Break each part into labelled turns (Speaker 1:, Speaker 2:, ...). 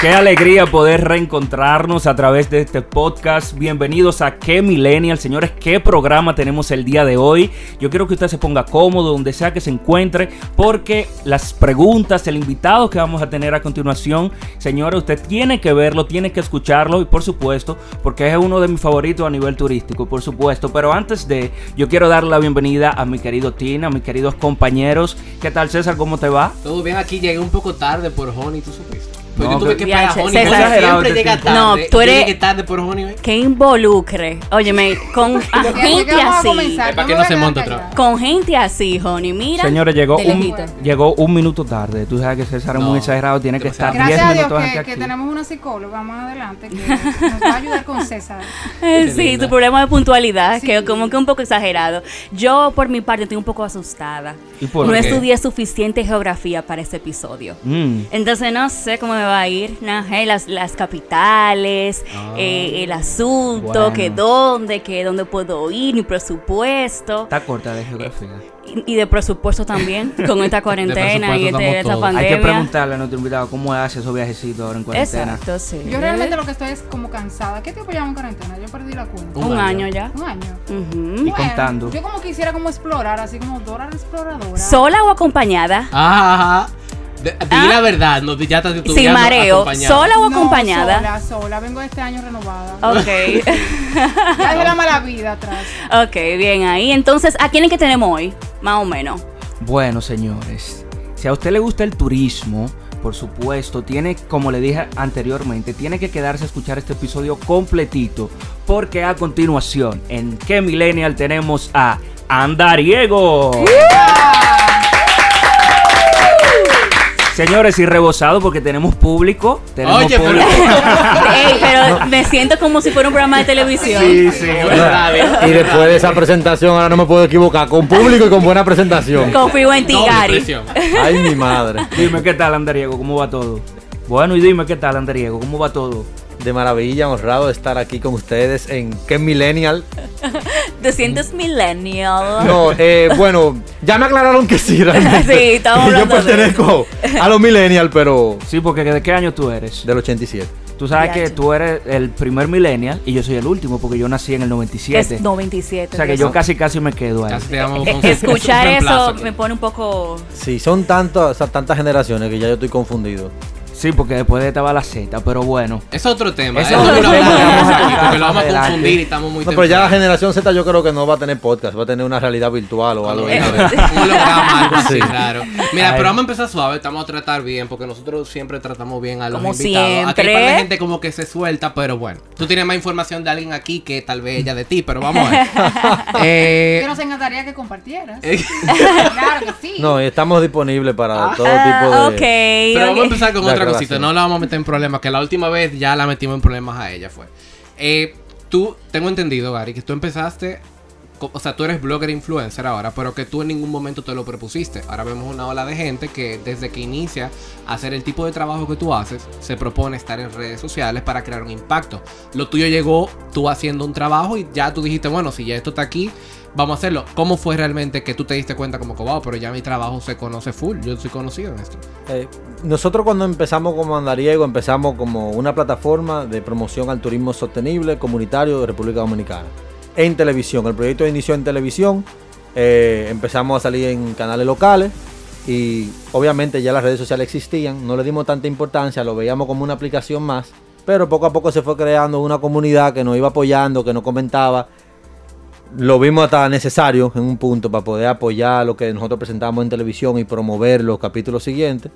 Speaker 1: qué alegría poder reencontrarnos a través de este podcast. Bienvenidos a Qué Millennial, señores, qué programa tenemos el día de hoy. Yo quiero que usted se ponga cómodo donde sea que se encuentre, porque las preguntas, el invitado que vamos a tener a continuación, señores, usted tiene que verlo, tiene que escucharlo y por supuesto, porque es uno de mis favoritos a nivel turístico, por supuesto. Pero antes de, yo quiero dar la bienvenida a mi querido Tina, a mis queridos compañeros. ¿Qué tal, César? ¿Cómo te va?
Speaker 2: Todo bien, aquí llegué un poco tarde por Honey, ¿tú supiste? Pues
Speaker 1: No,
Speaker 2: yo tuve
Speaker 1: que-
Speaker 2: que pagar Honey,
Speaker 3: César,
Speaker 2: siempre llega tarde.
Speaker 3: No, tú eres-
Speaker 2: llegué tarde por Honey.
Speaker 3: Que involucre. Óyeme, con a
Speaker 4: que
Speaker 3: gente
Speaker 4: vamos a
Speaker 3: así.
Speaker 4: comenzar.
Speaker 2: Para que no se
Speaker 4: a
Speaker 2: monte otra vez.
Speaker 3: Con gente así, honey. Mira.
Speaker 1: Señores, llegó un, llegó un minuto tarde. Tú sabes que César es
Speaker 2: No,
Speaker 1: muy exagerado, tiene que estar
Speaker 2: demasiado.
Speaker 1: 10
Speaker 4: Gracias a Dios que, que tenemos una psicóloga más adelante que nos va a ayudar con César.
Speaker 3: Sí,
Speaker 2: linda.
Speaker 3: tu problema de puntualidad,
Speaker 4: Sí.
Speaker 3: que como que un poco exagerado. Yo, por mi parte, estoy un poco asustada.
Speaker 1: ¿Y por
Speaker 3: no
Speaker 1: qué?
Speaker 3: estudié suficiente geografía para este episodio.
Speaker 1: Mm.
Speaker 3: Entonces no sé cómo me va a ir. Hey, las, las capitales,
Speaker 2: Ah.
Speaker 3: eh, el asunto,
Speaker 1: Bueno.
Speaker 3: que dónde, que dónde puedo ir, mi presupuesto.
Speaker 1: Está corta de geografía.
Speaker 3: Y, y de presupuesto también, con esta cuarentena y este- esta pandemia.
Speaker 1: Hay que preguntarle a nuestro invitado cómo hace esos viajecitos ahora en cuarentena.
Speaker 3: Exacto, sí.
Speaker 4: Yo realmente lo que estoy es como cansada. ¿Qué tiempo llevo en cuarentena? Yo perdí la cuenta.
Speaker 3: Un,
Speaker 2: Un
Speaker 3: año.
Speaker 2: año.
Speaker 3: ya.
Speaker 4: Un año.
Speaker 1: Y contando.
Speaker 4: Yo como quisiera como explorar, así como Dora la exploradora.
Speaker 3: ¿Sola o acompañada?
Speaker 2: Ajá, ajá. De- Di
Speaker 3: Ah.
Speaker 2: la verdad, no, ya estás
Speaker 3: Sin
Speaker 2: estudiando
Speaker 3: mareo. ¿Sola o
Speaker 4: No,
Speaker 3: acompañada?
Speaker 4: sola, sola. Vengo este año renovada.
Speaker 3: Ok.
Speaker 4: Ya dejé la mala vida atrás.
Speaker 3: ok, bien ahí. Entonces, ¿a quién es que tenemos hoy? Más o menos.
Speaker 1: Bueno, señores, si a usted le gusta el turismo, por supuesto, tiene, como le dije anteriormente, tiene que quedarse a escuchar este episodio completito, porque a continuación, en qué Millennial tenemos a Andariego. Señores, y rebosado porque tenemos público. Tenemos
Speaker 2: Oye, pero-
Speaker 1: público.
Speaker 3: Ey, pero me siento como si fuera un programa de televisión.
Speaker 1: Sí, sí,
Speaker 2: verdad.
Speaker 5: Y después de esa presentación, ahora no me puedo equivocar. Con público y con buena presentación.
Speaker 3: Confío en ti,
Speaker 2: Doble
Speaker 3: Gary.
Speaker 5: Ay, mi madre.
Speaker 1: Dime qué tal, Andariego, cómo va todo. Bueno, y dime qué tal, Andariego, cómo va todo.
Speaker 5: De maravilla, honrado de estar aquí con ustedes en ¿Qué Millennial?
Speaker 3: Te sientes millennial.
Speaker 5: No, eh, bueno, ya me aclararon que sí, realmente.
Speaker 3: Sí, estamos
Speaker 5: Yo
Speaker 3: hablando de
Speaker 5: pertenezco a los Millennial, pero
Speaker 1: Sí, porque ¿de qué año tú eres?
Speaker 5: del 87.
Speaker 1: Tú sabes que tú eres el primer millennial y yo soy el último porque yo nací en el 97.
Speaker 3: Es 97.
Speaker 1: o sea que yo casi casi me quedo ahí.
Speaker 2: Casi te damos un-
Speaker 3: Escuchar eso me pone un poco.
Speaker 5: Sí, son tantas, o sea, tantas generaciones que ya yo estoy confundido.
Speaker 1: Sí, porque después de estaba la Z, pero bueno.
Speaker 2: Es otro tema. ¿eh?
Speaker 1: es
Speaker 2: No
Speaker 1: otro tema
Speaker 2: porque lo vamos a confundir y estamos muy
Speaker 5: No, pero ya la generación Z yo creo que no va a tener podcast, va a tener una realidad virtual o algo.
Speaker 2: Eh, un holograma, algo así,
Speaker 5: Sí.
Speaker 2: claro. Mira, pero vamos a empezar suave, estamos a tratar bien, porque nosotros siempre tratamos bien a los
Speaker 3: Como
Speaker 2: invitados. Aquí hay
Speaker 3: siempre.
Speaker 2: par de gente como que se suelta, pero bueno. Tú tienes más información de alguien aquí que tal vez ella de ti, pero vamos a ver. Eh,
Speaker 4: Que nos encantaría que compartieras.
Speaker 2: eh,
Speaker 4: claro que sí.
Speaker 5: No, y estamos disponibles para todo
Speaker 3: Ah,
Speaker 5: tipo de...
Speaker 3: ok.
Speaker 2: Pero vamos a empezar con
Speaker 5: De
Speaker 2: otra. Cosita. No la vamos a meter en problemas, que la última vez ya la metimos en problemas a ella, fue. Eh, tú, tengo entendido, Gary, que tú empezaste. O sea, tú eres blogger influencer ahora, pero que tú en ningún momento te lo propusiste. Ahora vemos una ola de gente que desde que inicia a hacer el tipo de trabajo que tú haces, se propone estar en redes sociales para crear un impacto. Lo tuyo llegó tú haciendo un trabajo y ya tú dijiste, bueno, si ya esto está aquí, vamos a hacerlo. ¿Cómo fue realmente que tú te diste cuenta como que, wow, pero ya mi trabajo se conoce full? Yo soy conocido en esto.
Speaker 5: Eh, nosotros cuando empezamos como Andariego, empezamos como una plataforma de promoción al turismo sostenible comunitario de República Dominicana. En televisión, el proyecto inició en televisión, eh, empezamos a salir en canales locales y obviamente ya las redes sociales existían, no le dimos tanta importancia, lo veíamos como una aplicación más, pero poco a poco se fue creando una comunidad que nos iba apoyando, que nos comentaba. Lo vimos hasta necesario en un punto para poder apoyar lo que nosotros presentamos en televisión y promover los capítulos siguientes.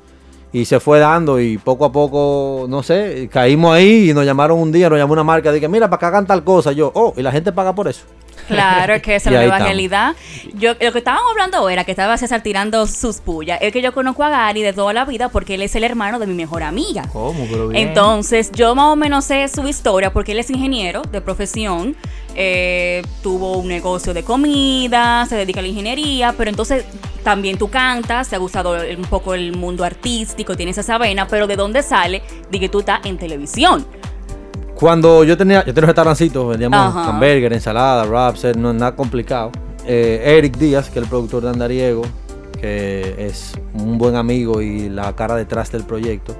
Speaker 5: Y se fue dando y poco a poco, no sé, caímos ahí y nos llamaron un día, nos llamó una marca, dije, mira, para que hagan tal cosa. Yo, oh, y la gente paga por eso.
Speaker 3: Claro, que esa es la
Speaker 5: ahí
Speaker 3: nueva
Speaker 5: estamos.
Speaker 3: realidad. Yo, lo que estábamos hablando era que estaba César tirando sus pullas. Es que yo conozco a Gary de toda la vida porque él es el hermano de mi mejor amiga.
Speaker 1: ¿Cómo? Pero bien.
Speaker 3: Entonces, yo más o menos sé su historia porque él es ingeniero de profesión. eh, tuvo un negocio de comida, se dedica a la ingeniería, pero entonces también tú cantas, te ha gustado un poco el mundo artístico, tienes esa vena, pero ¿de dónde sale? De que tú estás en televisión.
Speaker 5: Cuando yo tenía, yo tenía un restaurancito, vendíamos
Speaker 3: Ajá.
Speaker 5: hamburger, ensalada, wraps, eh, no es nada complicado. Eh, Eric Díaz, que es el productor de Andariego, que es un buen amigo y la cara detrás del proyecto,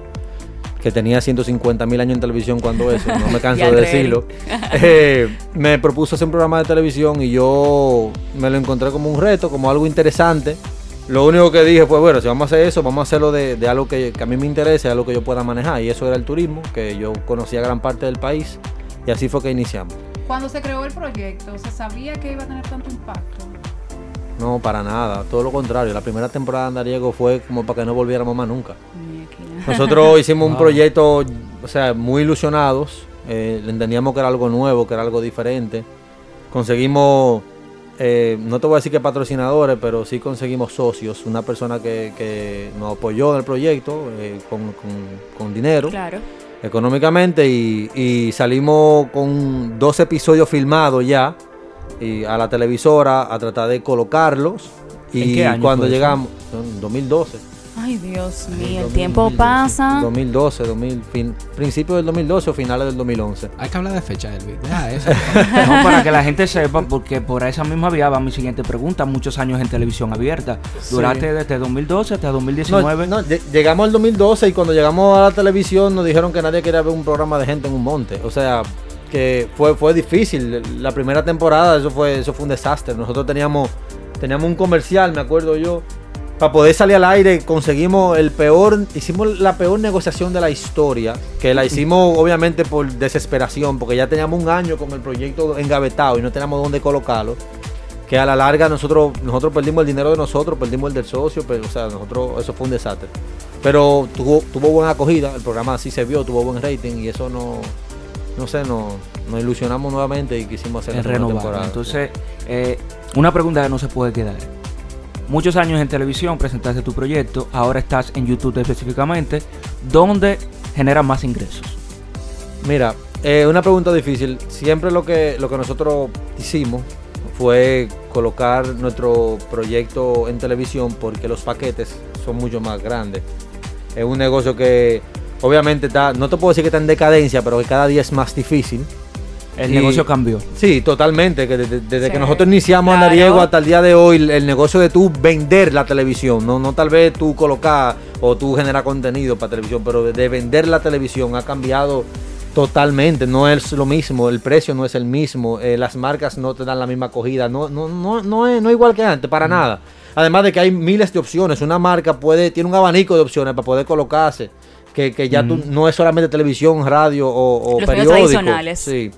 Speaker 5: que tenía 150 mil años en televisión cuando eso, no me canso de decirlo, eh, me propuso hacer un programa de televisión y yo me lo encontré como un reto, como algo interesante. Lo único que dije fue, bueno, si vamos a hacer eso, vamos a hacerlo de, de algo que, que a mí me interese, algo que yo pueda manejar. Y eso era el turismo, que yo conocía gran parte del país. Y así fue que iniciamos.
Speaker 4: Cuando se creó el proyecto, ¿se sabía que iba a tener tanto impacto?
Speaker 5: No, para nada, todo lo contrario. La primera temporada de Andariego fue como para que no volviéramos más nunca. Nosotros hicimos un proyecto, o sea, muy ilusionados. eh, entendíamos que era algo nuevo, que era algo diferente. Conseguimos, eh, no te voy a decir que patrocinadores, pero sí conseguimos socios. Una persona que, que nos apoyó en el proyecto eh, con, con- con dinero,
Speaker 3: Claro.
Speaker 5: económicamente, y, y salimos con dos episodios filmados ya y a la televisora a tratar de colocarlos.
Speaker 1: ¿En
Speaker 5: Y
Speaker 1: qué año
Speaker 5: cuando
Speaker 1: fue eso?
Speaker 5: llegamos, en 2012.
Speaker 3: Ay, Dios mío, el
Speaker 5: 2000,
Speaker 3: tiempo
Speaker 5: 2012,
Speaker 3: pasa.
Speaker 5: 2012, 2000, fin, principio del 2012 o finales del 2011.
Speaker 2: Hay que hablar de fecha, Elvis. Deja eso.
Speaker 1: No, para que la gente sepa, porque por esa misma vía va mi siguiente pregunta. Muchos años en televisión abierta. Duraste desde 2012 hasta
Speaker 5: No,
Speaker 1: 2019.
Speaker 5: no, lle- llegamos al 2012 y cuando llegamos a la televisión nos dijeron que nadie quería ver un programa de gente en un monte. O sea, que fue, fue difícil. La primera temporada eso fue, eso fue un desastre. Nosotros teníamos, teníamos un comercial, me acuerdo yo. Para poder salir al aire conseguimos el peor, hicimos la peor negociación de la historia, que la hicimos obviamente por desesperación, porque ya teníamos un año con el proyecto engavetado y no teníamos dónde colocarlo. que a la larga nosotros nosotros perdimos el dinero de nosotros, perdimos el del socio, pero o sea, nosotros eso fue un desastre. Pero tuvo tuvo buena acogida, el programa sí se vio, tuvo buen rating y eso no no sé, no, nos ilusionamos nuevamente y quisimos hacer la
Speaker 1: renovar.
Speaker 5: temporada.
Speaker 1: Entonces, eh, una pregunta que no se puede quedar. Muchos años en televisión presentaste tu proyecto, ahora estás en YouTube específicamente, ¿dónde generas más ingresos?
Speaker 5: Mira, una pregunta difícil. Siempre lo que, lo que nosotros hicimos fue colocar nuestro proyecto en televisión porque los paquetes son mucho más grandes. Es un negocio que obviamente está, no te puedo decir que está en decadencia, pero que cada día es más difícil.
Speaker 1: El
Speaker 5: Y-
Speaker 1: negocio cambió.
Speaker 5: Sí, totalmente. Que desde, desde que nosotros iniciamos
Speaker 3: claro.
Speaker 5: Andariego hasta el día de hoy, el, el negocio de tú vender la televisión, no, no tal vez tú colocar o tú generar contenido para televisión, pero de, de vender la televisión ha cambiado totalmente. No es lo mismo, el precio no es el mismo, eh, las marcas no te dan la misma acogida, no, no, no, no, es, no es igual que antes, para nada. Además de que hay miles de opciones, una marca puede, tiene un abanico de opciones para poder colocarse. Que, que ya tú, no es solamente televisión, radio o, o
Speaker 3: Los medios
Speaker 5: periódico.
Speaker 3: tradicionales.
Speaker 5: Sí.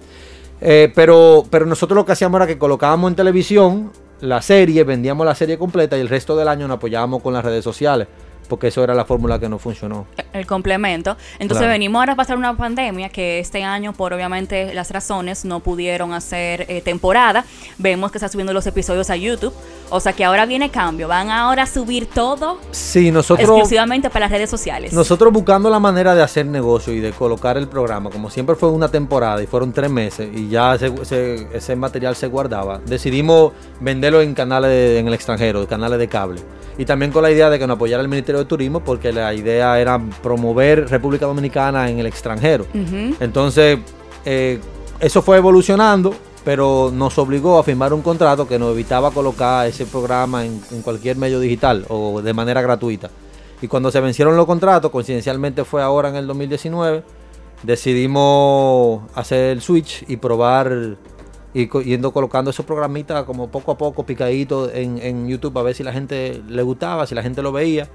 Speaker 5: Eh, pero, pero nosotros lo que hacíamos era que colocábamos en televisión la serie, vendíamos la serie completa y el resto del año nos apoyábamos con las redes sociales, porque eso era la fórmula que no funcionó.
Speaker 3: el complemento. Entonces
Speaker 5: Claro.
Speaker 3: venimos ahora a pasar una pandemia que este año, por obviamente las razones, no pudieron hacer eh, temporada. Vemos que está subiendo los episodios a YouTube. O sea que ahora viene cambio. Van ahora a subir todo
Speaker 5: Sí, nosotros,
Speaker 3: exclusivamente para las redes sociales.
Speaker 5: nosotros buscando la manera de hacer negocio y de colocar el programa, como siempre fue una temporada y fueron tres meses y ya ese, ese- ese material se guardaba, decidimos venderlo en canales de- en el extranjero, canales de cable. Y también con la idea de que nos apoyara el Ministerio de Turismo, porque la idea era promover República Dominicana en el extranjero. Entonces, eh, eso fue evolucionando, pero nos obligó a firmar un contrato que nos evitaba colocar ese programa en, en cualquier medio digital o de manera gratuita. Y cuando se vencieron los contratos, coincidencialmente fue ahora en el 2019, decidimos hacer el switch y probar y yendo colocando esos programitas como poco a poco picaditos en, en YouTube a ver si la gente le gustaba, si la gente lo veía.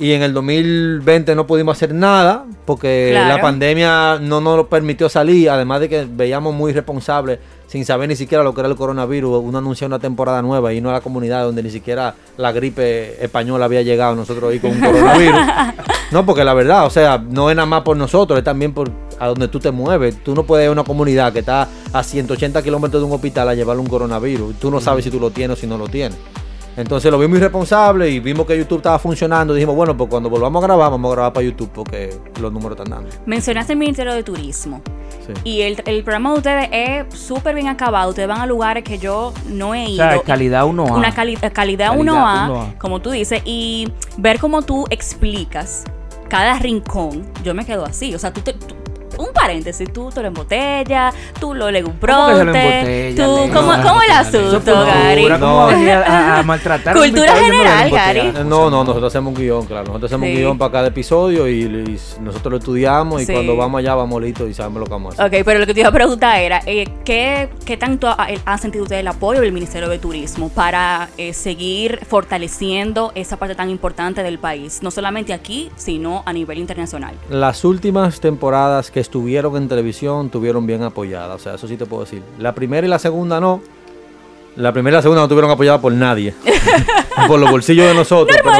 Speaker 5: Y en el 2020 no pudimos hacer nada porque
Speaker 3: Claro.
Speaker 5: la pandemia no nos permitió salir, además de que veíamos muy responsables sin saber ni siquiera lo que era el coronavirus. Uno anunció una temporada nueva y no a la comunidad donde ni siquiera la gripe española había llegado, nosotros ahí con un coronavirus. no, porque la verdad, o sea, no es nada más por nosotros, es también por a donde tú te mueves. Tú no puedes ir a una comunidad que está a 180 kilómetros de un hospital a llevarle un coronavirus. Tú no sabes si tú lo tienes o si no lo tienes. Entonces lo vimos irresponsable y vimos que YouTube estaba funcionando. Dijimos, bueno, pues cuando volvamos a grabar, vamos a grabar para YouTube porque los números están dando.
Speaker 3: Mencionaste el Ministerio de Turismo.
Speaker 5: Sí.
Speaker 3: Y el, el programa de ustedes es súper bien acabado. Ustedes van a lugares que yo no he
Speaker 1: O
Speaker 3: ido.
Speaker 1: sea, calidad 1A.
Speaker 3: una cali- eh, calidad,
Speaker 1: Calidad
Speaker 3: 1A,
Speaker 1: 1A.
Speaker 3: como tú dices, y ver cómo tú explicas cada rincón, yo me quedo así. O sea, tú, te- tú- un paréntesis, tú te lo embotellas, tú lo lees un
Speaker 1: ¿Cómo que se lo
Speaker 3: brote,
Speaker 1: embotella,
Speaker 3: tú? ¿cómo, cómo el
Speaker 1: Eso
Speaker 3: asunto, Gary?
Speaker 1: locura, ¿Cómo vas a a, maltratar
Speaker 3: Cultura general? Gary.
Speaker 5: Eh, No, no, nosotros hacemos un guion, claro. Nosotros hacemos
Speaker 3: Sí.
Speaker 5: un guion para cada episodio y, y nosotros lo estudiamos y
Speaker 3: Sí.
Speaker 5: cuando vamos allá vamos listos y sabemos lo que vamos a hacer.
Speaker 3: Ok, pero lo que te iba a preguntar era, eh, ¿qué, qué tanto ha, ha sentido usted el apoyo del Ministerio de Turismo para eh, seguir fortaleciendo esa parte tan importante del país? No solamente aquí, sino a nivel internacional.
Speaker 5: Las últimas temporadas que estuvieron en televisión tuvieron bien apoyadas, o sea, eso sí te puedo decir. La primera y la segunda no. La primera y la segunda no tuvieron apoyadas por nadie. por los bolsillos de nosotros. Pero,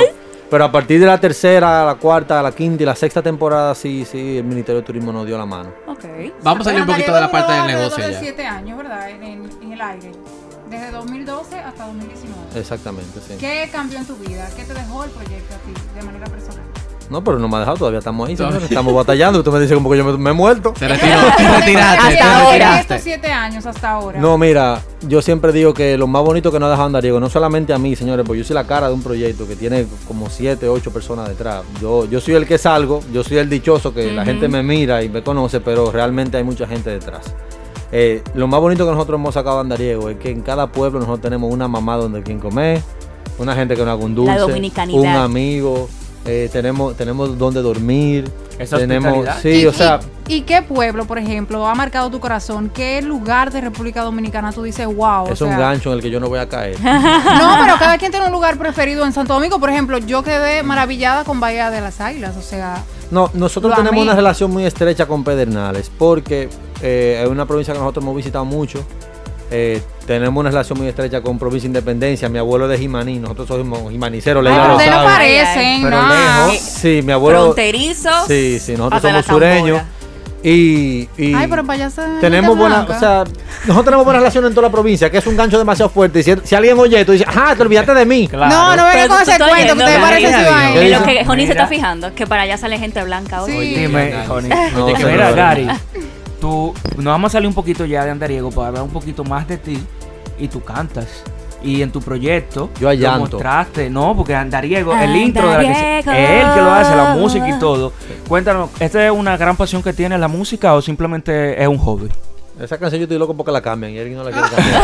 Speaker 5: pero a partir de la tercera, la cuarta, la quinta y la sexta temporada sí, sí, el Ministerio de Turismo nos dio la mano.
Speaker 3: Ok.
Speaker 2: Vamos a salir un poquito de la parte del negocio
Speaker 4: de
Speaker 2: ya.
Speaker 4: 7 años, ¿verdad? En, en- en el aire. Desde 2012 hasta 2019.
Speaker 5: Exactamente, sí.
Speaker 4: ¿Qué cambió en tu vida? ¿Qué te dejó el proyecto a ti de manera personal?
Speaker 5: No, pero no me ha dejado, todavía estamos ahí. Estamos batallando. Usted me dice como que yo me, me he muerto.
Speaker 2: Se retiró, te retiraste, te
Speaker 3: ahora.
Speaker 4: Estos 7 años hasta ahora.
Speaker 5: No, mira, yo siempre digo que lo más bonito que nos ha dejado Andariego, no solamente a mí, señores, pues yo soy la cara de un proyecto que tiene como siete, ocho personas detrás. Yo, yo soy el que salgo, yo soy el dichoso que la gente me mira y me conoce, pero realmente hay mucha gente detrás. Eh, lo más bonito que nosotros hemos sacado de Andariego es que en cada pueblo nosotros tenemos una mamá donde quien comer, una gente que nos haga un dulce, un amigo, eh, tenemos, tenemos donde dormir,
Speaker 1: Esa
Speaker 5: tenemos, sí,
Speaker 4: ¿Y,
Speaker 5: o sea,
Speaker 4: y, y qué pueblo, por ejemplo, ha marcado tu corazón? ¿Qué lugar de República Dominicana tú dices, wow? o
Speaker 5: es un
Speaker 4: sea,
Speaker 5: gancho en el que yo no voy a caer.
Speaker 4: No, pero cada quien tiene un lugar preferido en Santo Domingo. Por ejemplo, yo quedé maravillada con Bahía de las Águilas. O sea,
Speaker 5: No, nosotros tenemos
Speaker 4: amé.
Speaker 5: una relación muy estrecha con Pedernales porque eh, es una provincia que nosotros hemos visitado mucho. Eh, tenemos una relación muy estrecha con Provincia Independencia. Mi abuelo es de Jimaní, nosotros somos jimaniceros,
Speaker 4: ay,
Speaker 5: Leila
Speaker 4: pero
Speaker 5: lo
Speaker 4: ustedes no
Speaker 5: sabe.
Speaker 4: parecen,
Speaker 5: Pero
Speaker 4: no.
Speaker 5: lejos. Sí, mi abuelo.
Speaker 3: Fronterizos.
Speaker 5: Sí, sí, nosotros somos sureños. Y, y
Speaker 4: Ay, pero para allá se
Speaker 5: tenemos buena, o sea, nosotros tenemos buena relación en toda la provincia, que es un gancho demasiado fuerte. Y si, si alguien oye, tú dices, ah, te olvidaste de mí.
Speaker 1: Claro.
Speaker 4: No, no venga
Speaker 3: Pero
Speaker 4: con ese cuento, que
Speaker 3: María.
Speaker 4: ciudadanos.
Speaker 5: ¿Qué
Speaker 3: Es lo
Speaker 5: dice?
Speaker 3: que Joni se está fijando, que para allá sale gente blanca hoy.
Speaker 4: Sí.
Speaker 1: Dime. Joni.
Speaker 5: No,
Speaker 1: mira, Gary, tú, nos vamos a salir un poquito ya de Andariego para hablar un poquito más de ti y tú cantas. Y en tu proyecto
Speaker 5: Yo
Speaker 1: lo mostraste, no, porque Andariego, el intro de la que se-
Speaker 3: Andariego.
Speaker 1: es él que lo hace, la música y todo. Cuéntanos, ¿esta es una gran pasión que tiene la música o simplemente es un hobby?
Speaker 5: Esa canción yo estoy loco porque la cambian y alguien no la quiere cambiar.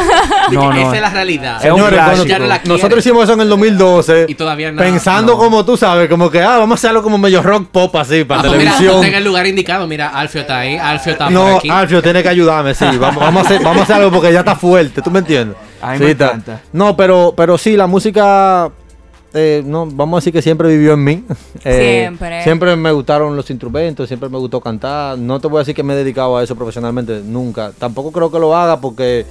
Speaker 1: No, no.
Speaker 2: Esa es la realidad.
Speaker 1: Es un
Speaker 5: Señores,
Speaker 1: clásico.
Speaker 5: cuando-
Speaker 2: Ya no la
Speaker 5: nosotros hicimos eso en el 2012.
Speaker 2: Y todavía nada.
Speaker 5: Pensando
Speaker 2: no.
Speaker 5: como tú sabes, como que, ah, vamos a hacerlo como medio rock pop así, para
Speaker 2: Ah, pues mira,
Speaker 5: televisión.
Speaker 2: estás en el lugar indicado. Mira, Alfio está ahí. Alfio está por
Speaker 5: no,
Speaker 2: aquí.
Speaker 5: Alfio tiene que ayudarme, sí. Vamos, vamos, a hacer, vamos a hacer algo porque ya está fuerte, ¿tú me entiendes?
Speaker 1: A mí
Speaker 5: Sí,
Speaker 1: me
Speaker 5: está-
Speaker 1: encanta.
Speaker 5: No, pero, pero sí, la música, eh, no, vamos a decir que siempre vivió en mí. Eh,
Speaker 3: Siempre.
Speaker 5: Siempre me gustaron los instrumentos, siempre me gustó cantar. No te voy a decir que me he dedicado a eso profesionalmente, nunca. Tampoco creo que lo haga porque,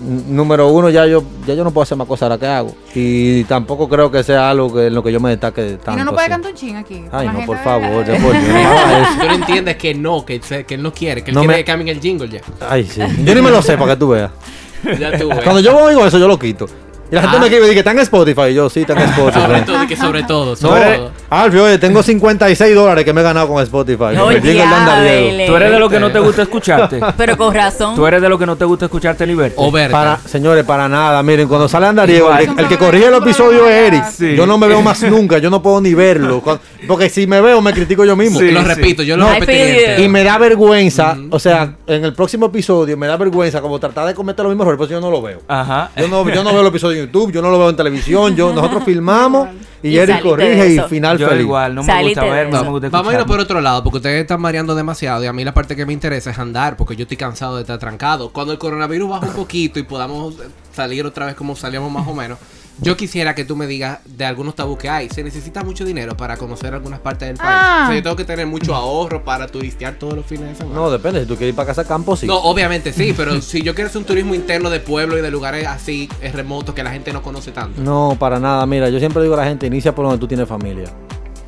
Speaker 5: número uno, ya yo, ya yo no puedo hacer más cosas ahora que hago. Y tampoco creo que sea algo que, en lo que yo me destaque tanto.
Speaker 4: Y no nos puede
Speaker 5: así.
Speaker 4: cantar un ching aquí.
Speaker 5: Ay, no, por favor, ya por no eso.
Speaker 2: Tú no entiendes que no, que, que él no quiere. Que él
Speaker 5: No
Speaker 2: quiere
Speaker 5: me-
Speaker 2: que cambien el jingle ya.
Speaker 5: Ay, sí. Yo ni me lo sé para que tú veas.
Speaker 2: Ya tú ves.
Speaker 5: Cuando yo oigo eso, yo lo quito. Y la gente
Speaker 2: Ah.
Speaker 5: me escribe y dice, ¿está en Spotify? Y yo, sí, está en
Speaker 2: Sobre
Speaker 5: Spotify.
Speaker 2: todo, que sobre todo,
Speaker 5: No,
Speaker 2: sobre todo.
Speaker 5: Alfio, oye, tengo 56 dólares que me he ganado con Spotify.
Speaker 3: diable.
Speaker 1: ¿Tú eres de lo que no te gusta escucharte?
Speaker 3: Pero con razón.
Speaker 1: ¿Tú eres de lo que no te gusta escucharte ni verte?
Speaker 2: O Berta.
Speaker 5: Para, señores, para nada. Miren, cuando sale Andariego, el, que- el que corrige el episodio es Eric.
Speaker 1: Sí.
Speaker 5: Yo no me veo más nunca, yo no puedo ni verlo. Porque si me veo, me critico yo mismo.
Speaker 1: Sí.
Speaker 2: lo repito, yo lo
Speaker 3: No,
Speaker 2: entero.
Speaker 5: Y me da vergüenza, o sea, en el próximo episodio me da vergüenza como tratar de cometer los mismos errores, por eso yo no lo veo.
Speaker 1: Ajá.
Speaker 5: Yo no, yo no veo el episodio YouTube, yo no lo veo en televisión, yo, nosotros filmamos y,
Speaker 3: Y
Speaker 5: Eric
Speaker 3: saliste
Speaker 5: corrige y final
Speaker 1: Yo
Speaker 5: feliz.
Speaker 1: igual, no me
Speaker 3: Salite
Speaker 1: gusta ver, no me gusta
Speaker 2: Vamos a irnos
Speaker 1: escuchar.
Speaker 2: por otro lado, porque ustedes están mareando demasiado y a mí la parte que me interesa es andar, porque yo estoy cansado de estar trancado. Cuando el coronavirus baja un poquito y podamos salir otra vez como salíamos más o menos, yo quisiera que tú me digas de algunos tabús que hay. Se necesita mucho dinero para conocer algunas partes del país.
Speaker 4: Ah.
Speaker 2: O sea, yo tengo que tener mucho ahorro para turistear todos los fines de semana.
Speaker 5: No, depende, si tú quieres ir para casa campo, sí.
Speaker 2: No, obviamente sí, pero si yo quiero hacer un turismo interno de pueblo y de lugares así eh, remotos que la gente no conoce tanto.
Speaker 5: No, para nada. Mira, yo siempre digo a la gente, inicia por donde tú tienes familia.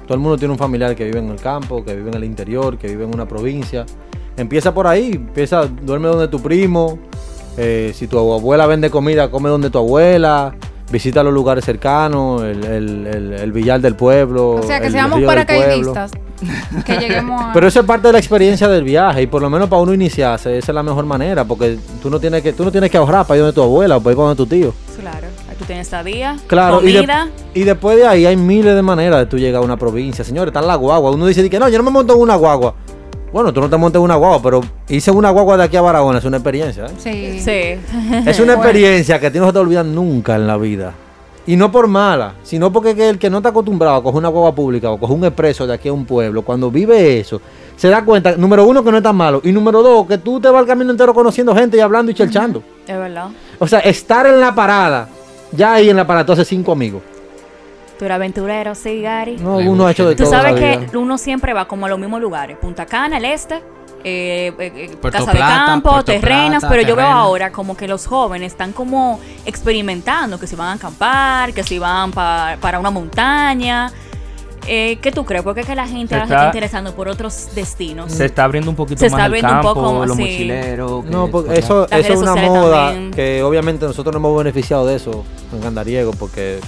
Speaker 5: Todo el mundo tiene un familiar que vive en el campo, que vive en el interior, que vive en una provincia. Empieza por ahí, empieza, duerme donde tu primo. Eh, si tu abuela vende comida, come donde tu abuela. Visita los lugares cercanos, el, el- el- el billar del pueblo.
Speaker 4: O sea, que seamos paracaidistas. Que lleguemos a.
Speaker 5: Pero eso es parte de la experiencia del viaje y por lo menos para uno iniciarse, esa es la mejor manera, porque tú no tienes que, tú no tienes que ahorrar para ir donde tu abuela o para ir donde tu tío.
Speaker 3: Claro. Tú tienes estadía,
Speaker 5: Claro, y, de-
Speaker 3: comida.
Speaker 5: y después de ahí hay miles de maneras de tú llegar a una provincia. Señores, está la guagua. Uno dice que no, yo no me monto en una guagua. Bueno, tú no te montes en una guagua, pero hice una guagua de aquí a Barahona, es una experiencia. ¿eh?
Speaker 4: Sí.
Speaker 3: Sí.
Speaker 5: Es una experiencia que a ti no se te olvida nunca en la vida. Y no por mala, sino porque que el que no está acostumbrado a coger una guagua pública o coger un expreso de aquí a un pueblo, cuando vive eso, se da cuenta, número uno, que no es tan malo. Y número dos, que tú te vas el camino entero conociendo gente y hablando y chelchando.
Speaker 3: Es verdad.
Speaker 5: O sea, estar en la parada, ya ahí en la parada, tú haces cinco amigos.
Speaker 3: Tú eres aventurero, sí, Gary.
Speaker 5: No, uno ha hecho de
Speaker 3: Tú
Speaker 5: todo.
Speaker 3: sabes
Speaker 5: vida.
Speaker 3: que uno siempre va como a los mismos lugares. Punta Cana, el este. eh, eh, eh, Casa
Speaker 2: Plata,
Speaker 3: de Campo,
Speaker 2: Puerto
Speaker 3: Terrenas,
Speaker 2: Plata,
Speaker 3: pero yo veo ahora como que los jóvenes están como experimentando, que si van a acampar, que si van pa- para una montaña. Eh, ¿Qué tú crees? Porque es que la gente
Speaker 1: Se
Speaker 3: ahora se
Speaker 1: está-
Speaker 3: interesando por otros destinos.
Speaker 1: Se está abriendo un poquito
Speaker 3: Se
Speaker 1: más
Speaker 3: está
Speaker 1: el
Speaker 3: abriendo un
Speaker 1: campo,
Speaker 3: poco,
Speaker 1: los
Speaker 3: sí.
Speaker 1: mochileros.
Speaker 5: No, porque
Speaker 1: por
Speaker 5: eso, eso es una moda
Speaker 3: también.
Speaker 5: que obviamente nosotros no hemos beneficiado de eso en Gandariego porque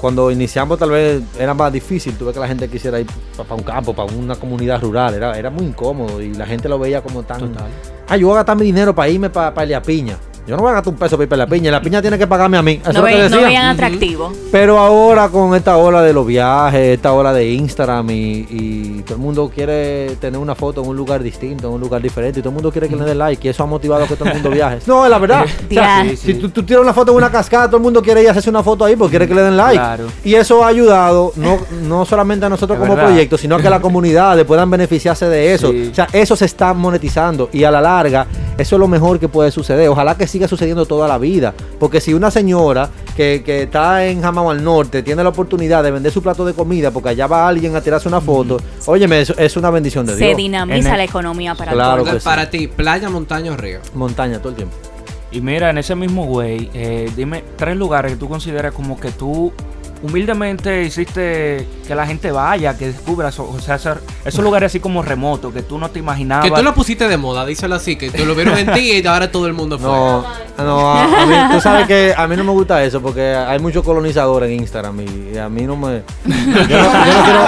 Speaker 5: cuando iniciamos tal vez era más difícil, tuve que la gente quisiera ir para un campo, para una comunidad rural, era, era muy incómodo y la gente lo veía como tan...
Speaker 1: Total.
Speaker 5: Ah, yo voy a gastar mi dinero para irme para pa la piña. Yo no voy a gastar un peso para ir para la piña, la piña tiene que pagarme a mí. Eso
Speaker 3: no,
Speaker 5: es lo que
Speaker 3: ve- no veían atractivo.
Speaker 5: Pero ahora con esta ola de los viajes, esta ola de Instagram y, y todo el mundo quiere tener una foto en un lugar distinto, en un lugar diferente y todo el mundo quiere que le dé like y eso ha motivado a que todo el mundo viaje. No, es la verdad. O sea,
Speaker 3: Ya.
Speaker 1: Sí, sí.
Speaker 5: Si tú, tú tiras una foto en una cascada, todo el mundo quiere ir a hacerse una foto ahí porque quiere que le den like.
Speaker 1: Claro.
Speaker 5: Y eso ha ayudado no, no solamente a nosotros
Speaker 1: Es
Speaker 5: como
Speaker 1: verdad.
Speaker 5: proyecto, sino a que la comunidad puedan beneficiarse de eso.
Speaker 1: Sí.
Speaker 5: O sea, eso se está monetizando y a la larga eso es lo mejor que puede suceder. Ojalá que siga sucediendo toda la vida. Porque si una señora que, que está en Jamao al norte tiene la oportunidad de vender su plato de comida porque allá va alguien a tirarse una foto, óyeme, eso es una bendición de
Speaker 3: Se
Speaker 5: Dios.
Speaker 3: dinamiza
Speaker 1: En el-
Speaker 3: la economía para
Speaker 5: Claro que sí.
Speaker 2: para ti, playa, montaña o río.
Speaker 5: Montaña todo el tiempo.
Speaker 1: Y mira, en ese mismo güey, eh, dime tres lugares que tú consideras como que tú humildemente hiciste que la gente vaya, que descubra, eso- o sea, esos, esos lugares así como remotos que tú no te imaginabas.
Speaker 2: Que tú lo pusiste de moda, díselo así, que tú lo vieron en ti y ahora todo el mundo fue.
Speaker 5: No, no, a, a mí, tú sabes que a mí no me gusta eso porque hay muchos colonizadores en Instagram y, y a mí no me... Yo no, yo no quiero,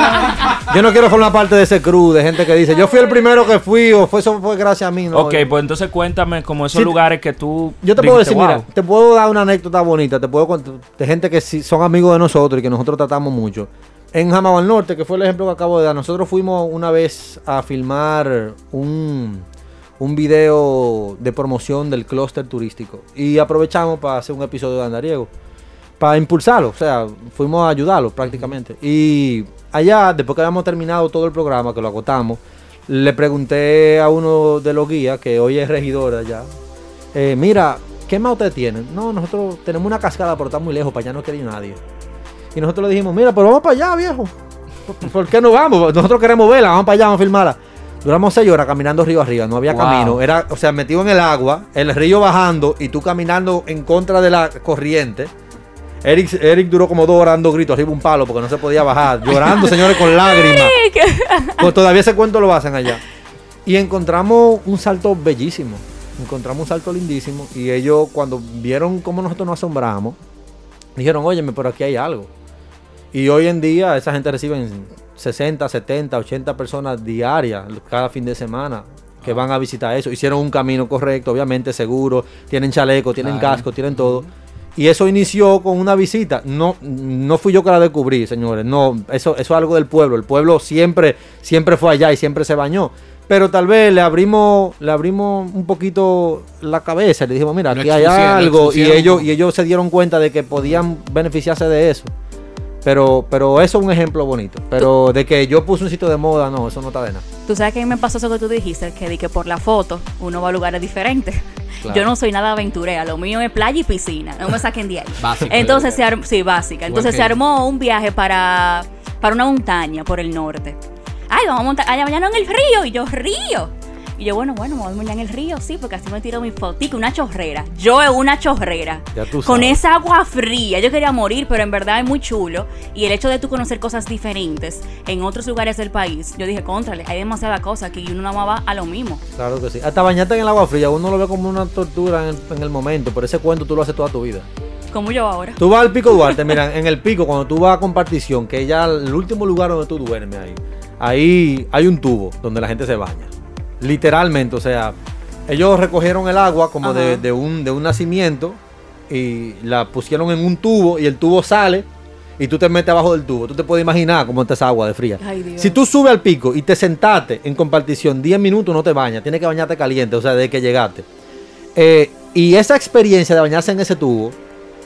Speaker 5: yo no quiero formar parte de ese crew de gente que dice, yo fui el primero que fui o fue, eso fue gracias a mí. No,
Speaker 1: ok, pues entonces cuéntame como esos
Speaker 5: Sí,
Speaker 1: lugares que tú...
Speaker 5: Yo te puedo decir, mira, te puedo dar una anécdota bonita, te puedo contar de gente que sí son amigos de nosotros y que nosotros tratamos mucho. En Jamao al Norte, que fue el ejemplo que acabo de dar, nosotros fuimos una vez a filmar un, un video de promoción del clúster turístico y aprovechamos para hacer un episodio de Andariego, para impulsarlo, o sea, fuimos a ayudarlo prácticamente. Y allá, después que habíamos terminado todo el programa, que lo agotamos, le pregunté a uno de los guías, que hoy es regidor allá, eh, mira, ¿qué más ustedes tienen? No, nosotros tenemos una cascada, pero está muy lejos, para allá no quiere ir nadie. Y nosotros le dijimos, mira, pero vamos para allá, viejo. ¿Por, por qué no vamos? Nosotros queremos verla, vamos para allá, vamos a filmarla. Duramos seis horas caminando río arriba, no había
Speaker 1: Wow.
Speaker 5: camino. Era, o sea, metido en el agua, el río bajando y tú caminando en contra de la corriente. Eric, Eric duró como dos horas dando gritos arriba un palo porque no se podía bajar. Llorando, señores, con lágrimas. Pues todavía ese cuento lo hacen allá. Y encontramos un salto bellísimo. Encontramos un salto lindísimo. Y ellos, cuando vieron cómo nosotros nos asombramos, dijeron, óyeme, pero aquí hay algo. Y hoy en día esa gente recibe 60, 70, 80 personas diarias cada fin de semana que van a visitar eso. Hicieron un camino correcto, obviamente seguro, tienen chaleco, tienen
Speaker 2: Claro.
Speaker 5: casco, tienen todo. Y eso inició con una visita. No, no fui yo que la descubrí, señores. No, eso, eso es algo del pueblo. El pueblo siempre, siempre fue allá y siempre se bañó. Pero tal vez le abrimos, le abrimos un poquito la cabeza. Le dijimos, mira, aquí hay algo. Y ellos, y ellos se dieron cuenta de que podían beneficiarse de eso. Pero, pero eso es un ejemplo bonito. Pero de que yo puse un sitio de moda, no, eso no está de nada.
Speaker 3: Tú sabes que a mí me pasó eso que tú dijiste, que di que por la foto uno va a lugares diferentes.
Speaker 5: Claro.
Speaker 3: Yo no soy nada aventurera, lo mío es playa y piscina, no me saquen de ahí.
Speaker 2: Básico.
Speaker 3: Entonces se armó, sí, básica. Entonces se armó un viaje para, para una montaña por el norte. Ay, vamos a montar allá mañana en el río. Y yo, río. Y yo, bueno, bueno, vamos mañana en el río, sí, porque así me tiro mi fotico, una chorrera. Yo es una chorrera.
Speaker 5: Ya tú
Speaker 3: Con
Speaker 5: sabes.
Speaker 3: esa agua fría. Yo quería morir, pero en verdad es muy chulo. Y el hecho de tú conocer cosas diferentes en otros lugares del país, yo dije, contrale, hay demasiada cosa que uno nada más va a lo mismo.
Speaker 5: Claro que sí. Hasta bañarte en el agua fría, uno lo ve como una tortura en el, en el momento. Pero ese cuento tú lo haces toda tu vida.
Speaker 3: Como yo ahora.
Speaker 5: Tú vas al Pico Duarte, mira, en el Pico, cuando tú vas a compartición, que es ya el último lugar donde tú duermes ahí, ahí hay un tubo donde la gente se baña. Literalmente, o sea, ellos recogieron el agua como de, un, de un nacimiento y la pusieron en un tubo y el tubo sale y tú te metes abajo del tubo, tú te puedes imaginar cómo está esa agua de fría.
Speaker 3: Ay.
Speaker 5: Si tú subes al pico y te sentaste en compartición 10 minutos, no te bañas, tienes que bañarte caliente, o sea, desde que llegaste. Eh, y esa experiencia de bañarse en ese tubo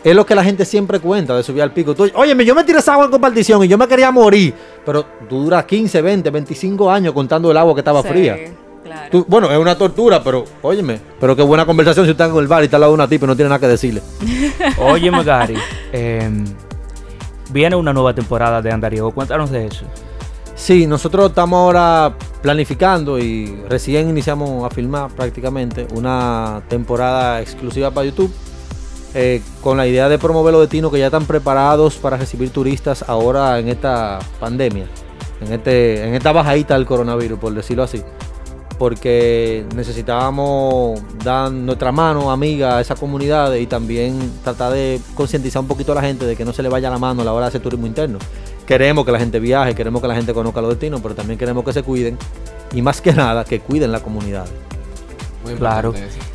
Speaker 5: es lo que la gente siempre cuenta de subir al pico. Tú, Óyeme, yo me tiré esa agua en compartición y yo me quería morir, pero tú duras 15, 20, 25 años contando el agua que estaba
Speaker 3: Sí,
Speaker 5: fría.
Speaker 3: Claro.
Speaker 5: Tú- bueno, es una tortura, pero óyeme, pero qué buena conversación si estás en el bar y está al lado de una tipa y no tiene nada que decirle.
Speaker 1: Óyeme, Gary. em, viene una nueva temporada de Andariego. Cuéntanos de eso.
Speaker 5: Sí, nosotros estamos ahora planificando y recién iniciamos a filmar prácticamente una temporada exclusiva para YouTube eh, con la idea de promover los destinos que ya están preparados para recibir turistas ahora en esta pandemia, en, este, en esta bajadita del coronavirus, por decirlo así. Porque necesitábamos dar nuestra mano amiga a esa comunidad y también tratar de concientizar un poquito a la gente de que no se le vaya la mano a la hora de hacer turismo interno. Queremos que la gente viaje, queremos que la gente conozca los destinos, pero también queremos que se cuiden y más que nada que cuiden la comunidad.
Speaker 2: Muy
Speaker 1: Claro.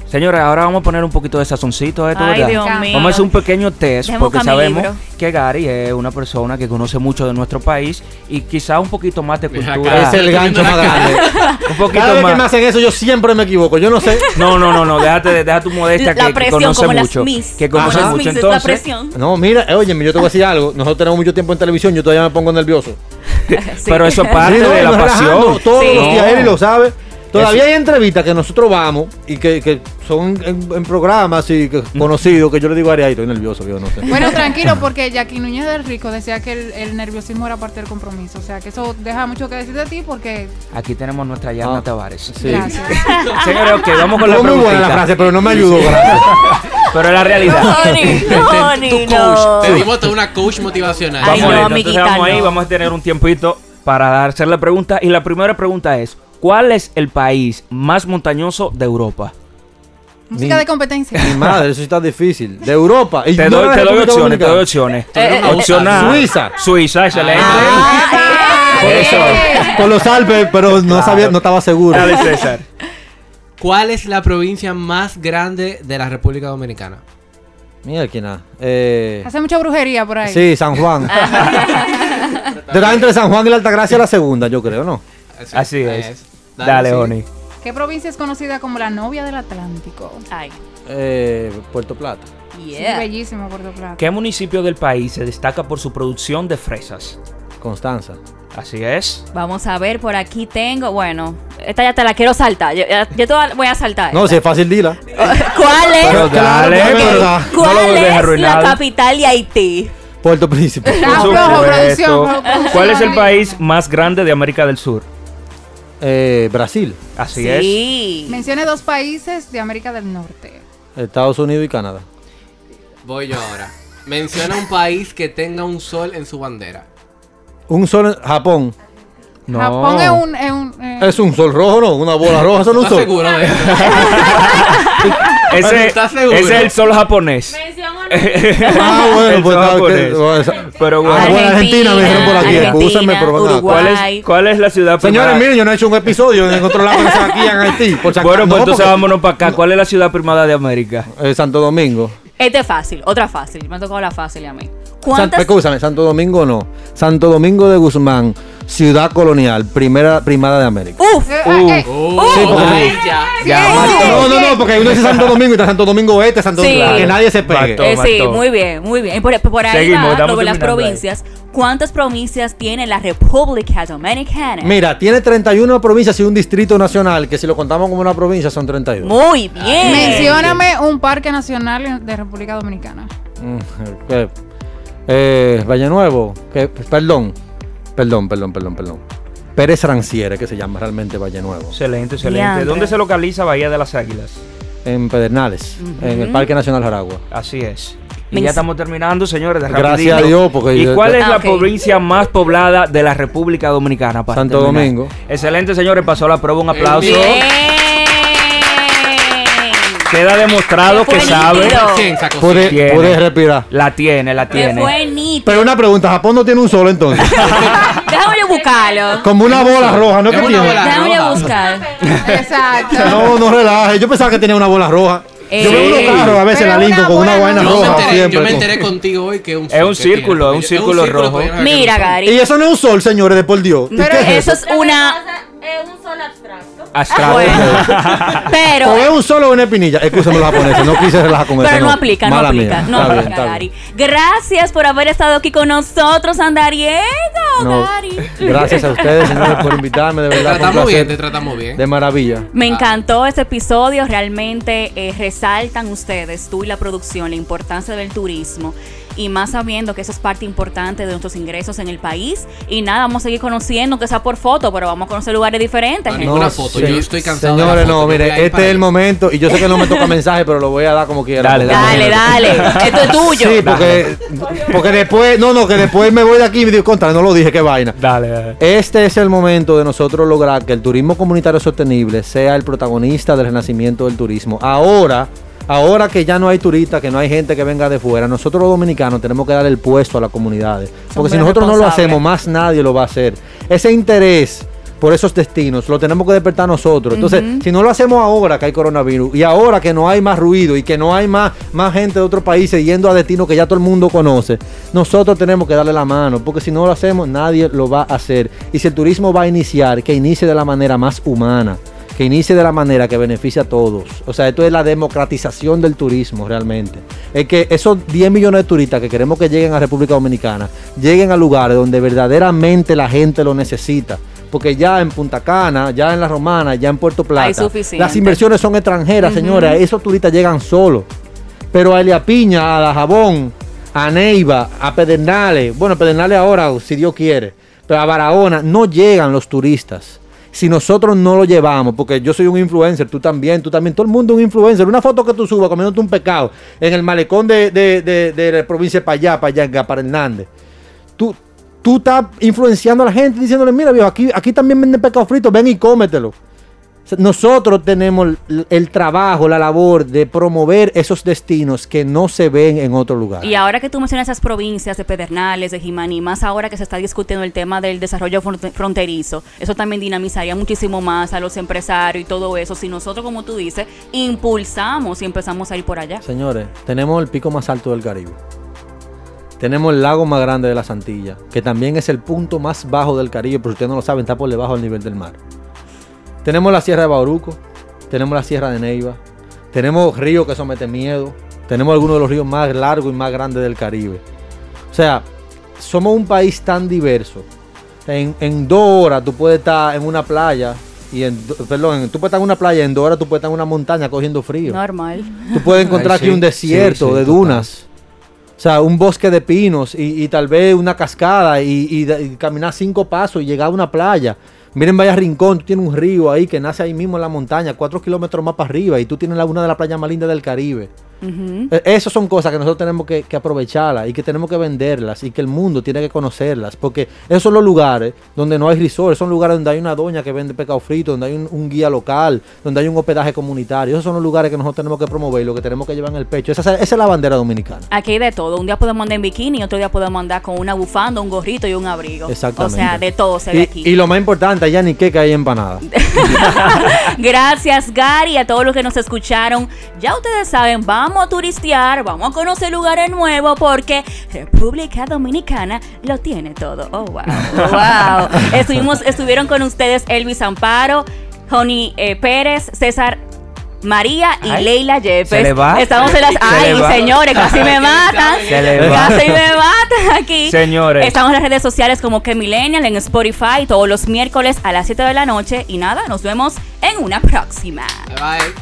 Speaker 1: Señores, ahora vamos a poner un poquito de sazoncito a esto,
Speaker 3: Ay,
Speaker 1: ¿verdad?
Speaker 3: Dios
Speaker 4: Vamos
Speaker 3: mío.
Speaker 1: Vamos a hacer un pequeño test porque sabemos
Speaker 3: libro.
Speaker 1: que Gary es una persona que conoce mucho de nuestro país y quizá un poquito más de cultura.
Speaker 5: es el gancho más grande.
Speaker 1: Un poquito
Speaker 5: Cada vez que me hacen eso yo siempre me equivoco. Yo no sé.
Speaker 1: No, no, no, no, déjate, deja tu modestia
Speaker 3: La
Speaker 1: que, que
Speaker 3: presión,
Speaker 1: conoce
Speaker 3: como las
Speaker 1: mucho.
Speaker 3: Miss.
Speaker 1: Que conoce
Speaker 5: Ajá.
Speaker 3: Las
Speaker 1: mucho.
Speaker 3: Miss es la
Speaker 1: Entonces,
Speaker 3: presión.
Speaker 5: No, mira, eh, oye, yo te voy a decir algo. Nosotros tenemos mucho tiempo en televisión, yo todavía me pongo nervioso.
Speaker 3: Sí.
Speaker 1: pero eso es parte
Speaker 5: Sí, no,
Speaker 1: de la pasión.
Speaker 5: Todos
Speaker 3: Sí.
Speaker 5: los días, él lo sabe. Todavía hay entrevistas que nosotros vamos y que, que son en, en programas y que, conocidos que yo le digo a Ari, "Ay, estoy nervioso, yo no sé.
Speaker 4: Bueno, tranquilo, porque Jackie Núñez del Rico decía que el, el nerviosismo era parte del compromiso. O sea, que eso deja mucho que decir de ti porque.
Speaker 1: Aquí tenemos nuestra Yarna
Speaker 5: Ah.
Speaker 1: Tavares.
Speaker 5: Sí.
Speaker 4: Gracias.
Speaker 1: Señores, ok, vamos con la
Speaker 5: Fue muy buena la frase, pero no me ayudó. gracias.
Speaker 1: Pero es la realidad.
Speaker 3: No,
Speaker 2: Tu
Speaker 3: honey,
Speaker 2: coach.
Speaker 3: no.
Speaker 2: Te dimos toda una coach motivacional.
Speaker 3: Ay,
Speaker 1: Vamos,
Speaker 3: no,
Speaker 1: entonces vamos ahí,
Speaker 3: no.
Speaker 1: vamos a tener un tiempito para hacer la pregunta. Y la primera pregunta es: ¿Cuál es el país más montañoso de Europa?
Speaker 4: Música de competencia.
Speaker 5: Mi madre, eso sí está difícil. De Europa. Y
Speaker 1: Te
Speaker 5: no
Speaker 1: doy,
Speaker 5: de
Speaker 1: te doy opciones, te doy opciones.
Speaker 3: Eh, eh,
Speaker 1: Opción A.
Speaker 5: Suiza.
Speaker 1: Suiza, excelente.
Speaker 3: Ah,
Speaker 1: Eso.
Speaker 5: Por los Alpes, pero no sabía, no estaba seguro.
Speaker 1: Dale, César.
Speaker 2: ¿Cuál es la provincia más grande de la República Dominicana?
Speaker 5: Mira quién ha. Eh,
Speaker 4: Hace mucha brujería por ahí.
Speaker 5: sí, San Juan. Está entre San Juan y la Altagracia la segunda, yo creo, ¿no?
Speaker 1: Así es.
Speaker 2: Dale, sí.
Speaker 1: Oni.
Speaker 4: ¿Qué provincia es conocida como la novia del Atlántico?
Speaker 3: Ay,
Speaker 5: Eh, Puerto Plata.
Speaker 4: Sí, bellísimo Puerto Plata.
Speaker 1: ¿Qué municipio del país se destaca por su producción de fresas?
Speaker 5: Constanza.
Speaker 1: Así es.
Speaker 3: Vamos a ver, por aquí tengo. Bueno, esta ya te la quiero saltar. Yo, ya- yo te voy a saltar.
Speaker 5: No, si es fácil, dila.
Speaker 3: ¿Cuál es?
Speaker 1: Pero dale,
Speaker 5: verdad.
Speaker 3: ¿Cuál
Speaker 1: no
Speaker 3: es la capital de Haití?
Speaker 5: Puerto Príncipe.
Speaker 4: Ah,
Speaker 1: Por
Speaker 4: flojo,
Speaker 1: supuesto.
Speaker 4: producción, producción,
Speaker 1: ¿Cuál es el país más grande de América del Sur?
Speaker 5: Eh, Brasil,
Speaker 1: Así es.
Speaker 3: sí.
Speaker 4: Mencione dos países de América del Norte.
Speaker 5: Estados Unidos y Canadá.
Speaker 2: Voy yo ahora. Menciona un país que tenga un sol en su bandera.
Speaker 5: Un sol, en- Japón.
Speaker 1: No.
Speaker 4: Japón es un. Es, un, eh,
Speaker 5: Es un sol rojo, ¿no? Una bola roja, eso no es un
Speaker 2: ¿Estás
Speaker 5: sol.
Speaker 2: seguro de eso?
Speaker 1: Ese,
Speaker 2: ¿Estás seguro?
Speaker 1: ese es el sol japonés.
Speaker 5: Ah, bueno,
Speaker 1: El
Speaker 5: pues
Speaker 1: sol japonés. Pero bueno.
Speaker 5: Bueno, Argentina me dijeron por aquí,
Speaker 3: Argentina,
Speaker 5: excúsenme, pero van a-
Speaker 1: ¿Cuál es, ¿Cuál es la ciudad
Speaker 5: Señores,
Speaker 1: primada?
Speaker 5: miren, yo no he hecho un episodio en otro lado que no sea aquí en Haití. Por.
Speaker 1: Bueno, pues
Speaker 5: No,
Speaker 1: entonces
Speaker 5: porque-
Speaker 1: vámonos para acá. ¿Cuál es la ciudad primada de América?
Speaker 5: Eh, Santo Domingo.
Speaker 3: Este es fácil, otra fácil. Me ha tocado la fácil a mí.
Speaker 5: San,
Speaker 3: ¿Cuántas?
Speaker 5: escúchame, Santo Domingo no. Santo Domingo de Guzmán, ciudad colonial, primera primada de América.
Speaker 3: Uf,
Speaker 4: eh,
Speaker 1: Uh.
Speaker 4: eh,
Speaker 2: Oh,
Speaker 5: Sí, porque-
Speaker 2: ya.
Speaker 1: Ya,
Speaker 3: Sí.
Speaker 5: No, no, no, porque uno dice Santo Domingo y está Santo Domingo Este, Santo
Speaker 3: Sí.
Speaker 5: Domingo.
Speaker 3: Claro.
Speaker 5: Que nadie se pegue.
Speaker 3: Eh, sí, muy bien, muy bien. Y por, por ahí
Speaker 1: Seguimos,
Speaker 3: va de las
Speaker 1: terminando ahí.
Speaker 3: provincias. ¿Cuántas provincias tiene la República Dominicana?
Speaker 5: Mira, tiene 31 provincias y un distrito nacional, que si lo contamos como una provincia son 32.
Speaker 3: Muy bien.
Speaker 4: Mencióname un parque nacional de República Dominicana.
Speaker 5: Mm. Eh, Valle Nuevo, que, perdón, perdón, perdón, perdón, perdón. Pérez Ranciere, que se llama realmente Valle Nuevo.
Speaker 1: Excelente, excelente. ¿Dónde se localiza Bahía de las Águilas?
Speaker 5: En Pedernales, en el. Parque Nacional Jaragua.
Speaker 1: Así es. Y ya estamos terminando, señores. de
Speaker 5: Gracias a Dios, porque
Speaker 1: ¿Y
Speaker 5: yo-
Speaker 1: cuál es
Speaker 3: Ah,
Speaker 1: la provincia más poblada de la República Dominicana? para
Speaker 5: Santo
Speaker 1: terminar?
Speaker 5: Domingo.
Speaker 1: Excelente, señores. Pasó la prueba. Un aplauso.
Speaker 2: Bien.
Speaker 1: Queda demostrado que sabe.
Speaker 5: Pude,
Speaker 1: Tiene.
Speaker 5: pude respirar.
Speaker 1: La tiene, la tiene.
Speaker 5: Pero una pregunta, Japón no tiene un solo entonces.
Speaker 3: Déjame yo buscarlo.
Speaker 5: Como una bola roja, ¿no?
Speaker 2: Es
Speaker 5: que
Speaker 2: una
Speaker 5: tiene?
Speaker 2: bola.
Speaker 3: Déjame buscar.
Speaker 4: Exacto.
Speaker 5: No, no relaje. Yo pensaba que tenía una bola roja.
Speaker 3: Eh,
Speaker 5: Yo veo unos carros a veces la
Speaker 4: una
Speaker 5: con una
Speaker 4: buena
Speaker 5: vaina
Speaker 2: me,
Speaker 5: roja
Speaker 2: enteré,
Speaker 5: siempre.
Speaker 2: yo me
Speaker 5: con-
Speaker 2: enteré contigo hoy que es un
Speaker 1: Es un círculo, es un círculo rojo.
Speaker 3: Mira. Gary.
Speaker 5: Y eso no es un sol, señores, de por Dios.
Speaker 4: Pero
Speaker 5: ¿Qué es
Speaker 3: Eso es una.
Speaker 6: Es un sol abstracto.
Speaker 1: Astral.
Speaker 3: Bueno, pero.
Speaker 5: O es un sol o una espinilla. Escúchame los japoneses, no quise relajar con eso.
Speaker 3: Pero no aplica, no aplica,
Speaker 5: mía.
Speaker 3: no
Speaker 5: Está
Speaker 3: aplica,
Speaker 5: bien.
Speaker 3: Gracias por haber estado aquí con nosotros, Andariego,
Speaker 5: No,
Speaker 3: Gary.
Speaker 5: gracias a ustedes, señores, por invitarme. De
Speaker 2: Te
Speaker 5: verdad, un
Speaker 2: tratamos bien, te tratamos bien.
Speaker 5: De maravilla.
Speaker 3: Me encantó este episodio, realmente eh, resaltan ustedes, tú y la producción, la importancia del turismo y más sabiendo que eso es parte importante de nuestros ingresos en el país. Y nada, vamos a seguir conociendo, que sea por foto, pero vamos a conocer lugares diferentes.
Speaker 2: No. Una foto, yo estoy cansado de la
Speaker 5: Señores,
Speaker 2: foto,
Speaker 5: no, mire, este es el momento. Y yo sé que no me toca mensaje, pero lo voy a dar como quiera.
Speaker 1: Dale,
Speaker 5: porque-
Speaker 3: Dale, dale, esto es tuyo.
Speaker 5: Sí, porque, porque después, no, no, que después me voy de aquí y me digo, contra, no lo dije, qué vaina.
Speaker 1: Dale, dale.
Speaker 5: Este es el momento de nosotros lograr que el turismo comunitario sostenible sea el protagonista del renacimiento del turismo. Ahora, ahora que ya no hay turistas, que no hay gente que venga de fuera, nosotros los dominicanos tenemos que dar el puesto a las comunidades. Porque si nosotros no lo hacemos, más nadie lo va a hacer. Ese interés por esos destinos lo tenemos que despertar nosotros. Entonces, si no lo hacemos ahora que hay coronavirus y ahora que no hay más ruido y que no hay más, más gente de otros países yendo a destinos que ya todo el mundo conoce, nosotros tenemos que darle la mano, porque si no lo hacemos, nadie lo va a hacer. Y si el turismo va a iniciar, que inicie de la manera más humana, que inicie de la manera que beneficie a todos. O sea, esto es la democratización del turismo realmente. Es que esos 10 millones de turistas que queremos que lleguen a República Dominicana, lleguen a lugares donde verdaderamente la gente lo necesita. Porque ya en Punta Cana, ya en La Romana, ya en Puerto Plata, las inversiones son extranjeras,
Speaker 3: Ujú.
Speaker 5: señores. Esos turistas llegan solos. Pero a Elia Piña, a Dajabón, a Neiva, a Pedernales, bueno, Pedernales ahora, si Dios quiere, pero a Barahona no llegan los turistas. Si nosotros no lo llevamos, porque yo soy un influencer, tú también, tú también, todo el mundo un influencer. Una foto que tú subas comiéndote un pecado en el malecón de, de, de- de la provincia de Payá, allá, para Hernández. Tú, tú estás influenciando a la gente diciéndole, mira, viejo, aquí, aquí también venden pescado frito, ven y cómetelo. Nosotros tenemos el, trabajo, la labor de promover esos destinos que no se ven en otro lugar.
Speaker 3: Y ahora que tú mencionas esas provincias de Pedernales, de Jimaní, más ahora que se está discutiendo el tema del desarrollo fronte- fronterizo, eso también dinamizaría muchísimo más a los empresarios y todo eso. Si nosotros, como tú dices, impulsamos y empezamos a ir por allá.
Speaker 5: Señores, tenemos el pico más alto del Caribe. Tenemos el lago más grande de las Antillas, que también es el punto más bajo del Caribe, pero si ustedes no lo saben, está por debajo del nivel del mar. Tenemos la Sierra de Bauruco, tenemos la Sierra de Neiva, tenemos ríos que someten miedo, tenemos algunos de los ríos más largos y más grandes del Caribe. O sea, somos un país tan diverso. En, en dos horas tú puedes estar en una playa, y en, perdón, en- tú puedes estar en una playa, en dos horas tú puedes estar en una montaña cogiendo frío.
Speaker 3: Normal.
Speaker 5: Tú puedes encontrar
Speaker 2: Ay,
Speaker 5: aquí
Speaker 2: sí,
Speaker 5: un desierto
Speaker 2: sí, sí,
Speaker 5: de
Speaker 2: total.
Speaker 5: dunas. O sea, un bosque de pinos y, y tal vez una cascada y, y caminar cinco pasos y llegar a una playa. Miren, vaya Rincón, tú tienes un río ahí que nace ahí mismo en la montaña, cuatro kilómetros más para arriba y tú tienes la, una de las playas más lindas del Caribe. Eh, Esas son cosas que nosotros tenemos que, que aprovecharlas y que tenemos que venderlas y que el mundo tiene que conocerlas. Porque esos son los lugares donde no hay resorts, son lugares donde hay una doña que vende pescado frito, donde hay un, un guía local, donde hay un hospedaje comunitario. Esos son los lugares que nosotros tenemos que promover y lo que tenemos que llevar en el pecho. Esa, es- esa es la bandera dominicana.
Speaker 3: Aquí hay de todo. Un día podemos andar en bikini, otro día podemos andar con una bufanda, un gorrito y un abrigo.
Speaker 5: Exactamente.
Speaker 3: O sea, de todo se ve
Speaker 5: Y,
Speaker 3: aquí.
Speaker 5: y lo más importante, ya ni que hay empanada.
Speaker 3: Gracias, Gary, a todos los que nos escucharon. Ya ustedes saben, vamos a turistear, vamos a conocer lugares nuevos porque República Dominicana lo tiene todo. Oh, wow. Wow. Estuvimos, estuvieron con ustedes Elvis Amparo, Joni eh, Pérez, César. María y
Speaker 1: Ay,
Speaker 3: Leila Yepes.
Speaker 1: se le va.
Speaker 3: Estamos en las.
Speaker 1: Se
Speaker 3: Ay,
Speaker 1: le va.
Speaker 3: señores, casi me matan.
Speaker 1: Se le va.
Speaker 3: Casi me matan aquí.
Speaker 1: Señores.
Speaker 3: Estamos en las redes sociales como que Millennial en Spotify todos los miércoles a las 7 de la noche. Y nada, nos vemos en una próxima.
Speaker 2: Bye.